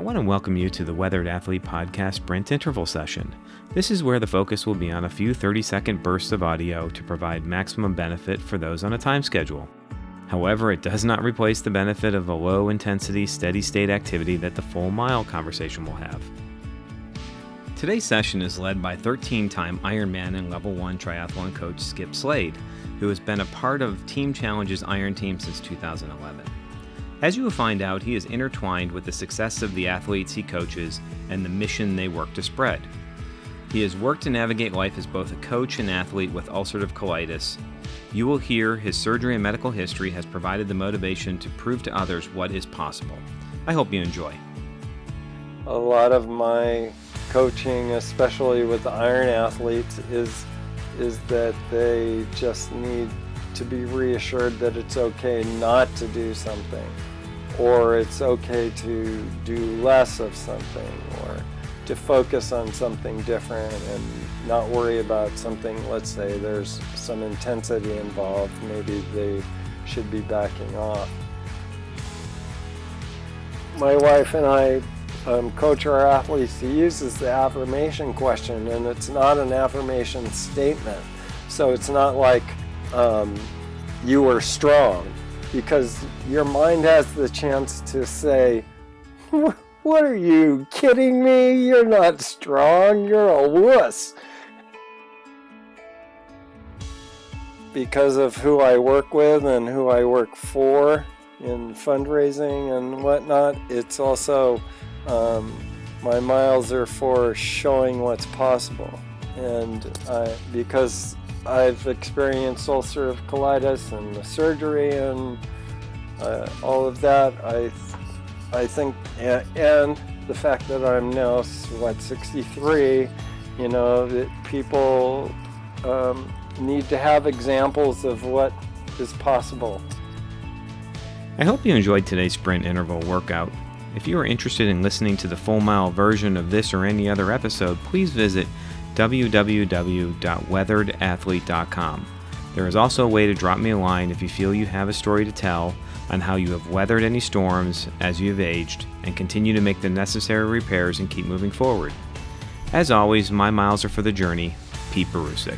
I want to welcome you to the Weathered Athlete Podcast Sprint Interval Session. This is where the focus will be on a few 30 second bursts of audio to provide maximum benefit for those on a time schedule. However, it does not replace the benefit of a low intensity, steady state activity that the full mile conversation will have. Today's session is led by 13 time Ironman and Level 1 triathlon coach Skip Slade, who has been a part of Team Challenge's Iron Team since 2011. As you will find out, he is intertwined with the success of the athletes he coaches and the mission they work to spread. He has worked to navigate life as both a coach and athlete with ulcerative colitis. You will hear his surgery and medical history has provided the motivation to prove to others what is possible. I hope you enjoy. A lot of my coaching, especially with iron athletes, is is that they just need to be reassured that it's okay not to do something, or it's okay to do less of something, or to focus on something different and not worry about something. Let's say there's some intensity involved, maybe they should be backing off. My wife and I um, coach our athletes to use the affirmation question, and it's not an affirmation statement. So it's not like um, you are strong, because your mind has the chance to say, What are you kidding me? You're not strong, you're a wuss. Because of who I work with and who I work for in fundraising and whatnot, it's also um, my miles are for showing what's possible. And I, because I've experienced ulcerative colitis and the surgery and uh, all of that, I, I think, and the fact that I'm now, what, 63, you know, that people um, need to have examples of what is possible. I hope you enjoyed today's sprint interval workout. If you are interested in listening to the full mile version of this or any other episode, please visit www.weatheredathlete.com. There is also a way to drop me a line if you feel you have a story to tell on how you have weathered any storms as you have aged and continue to make the necessary repairs and keep moving forward. As always, my miles are for the journey. Pete Barusic.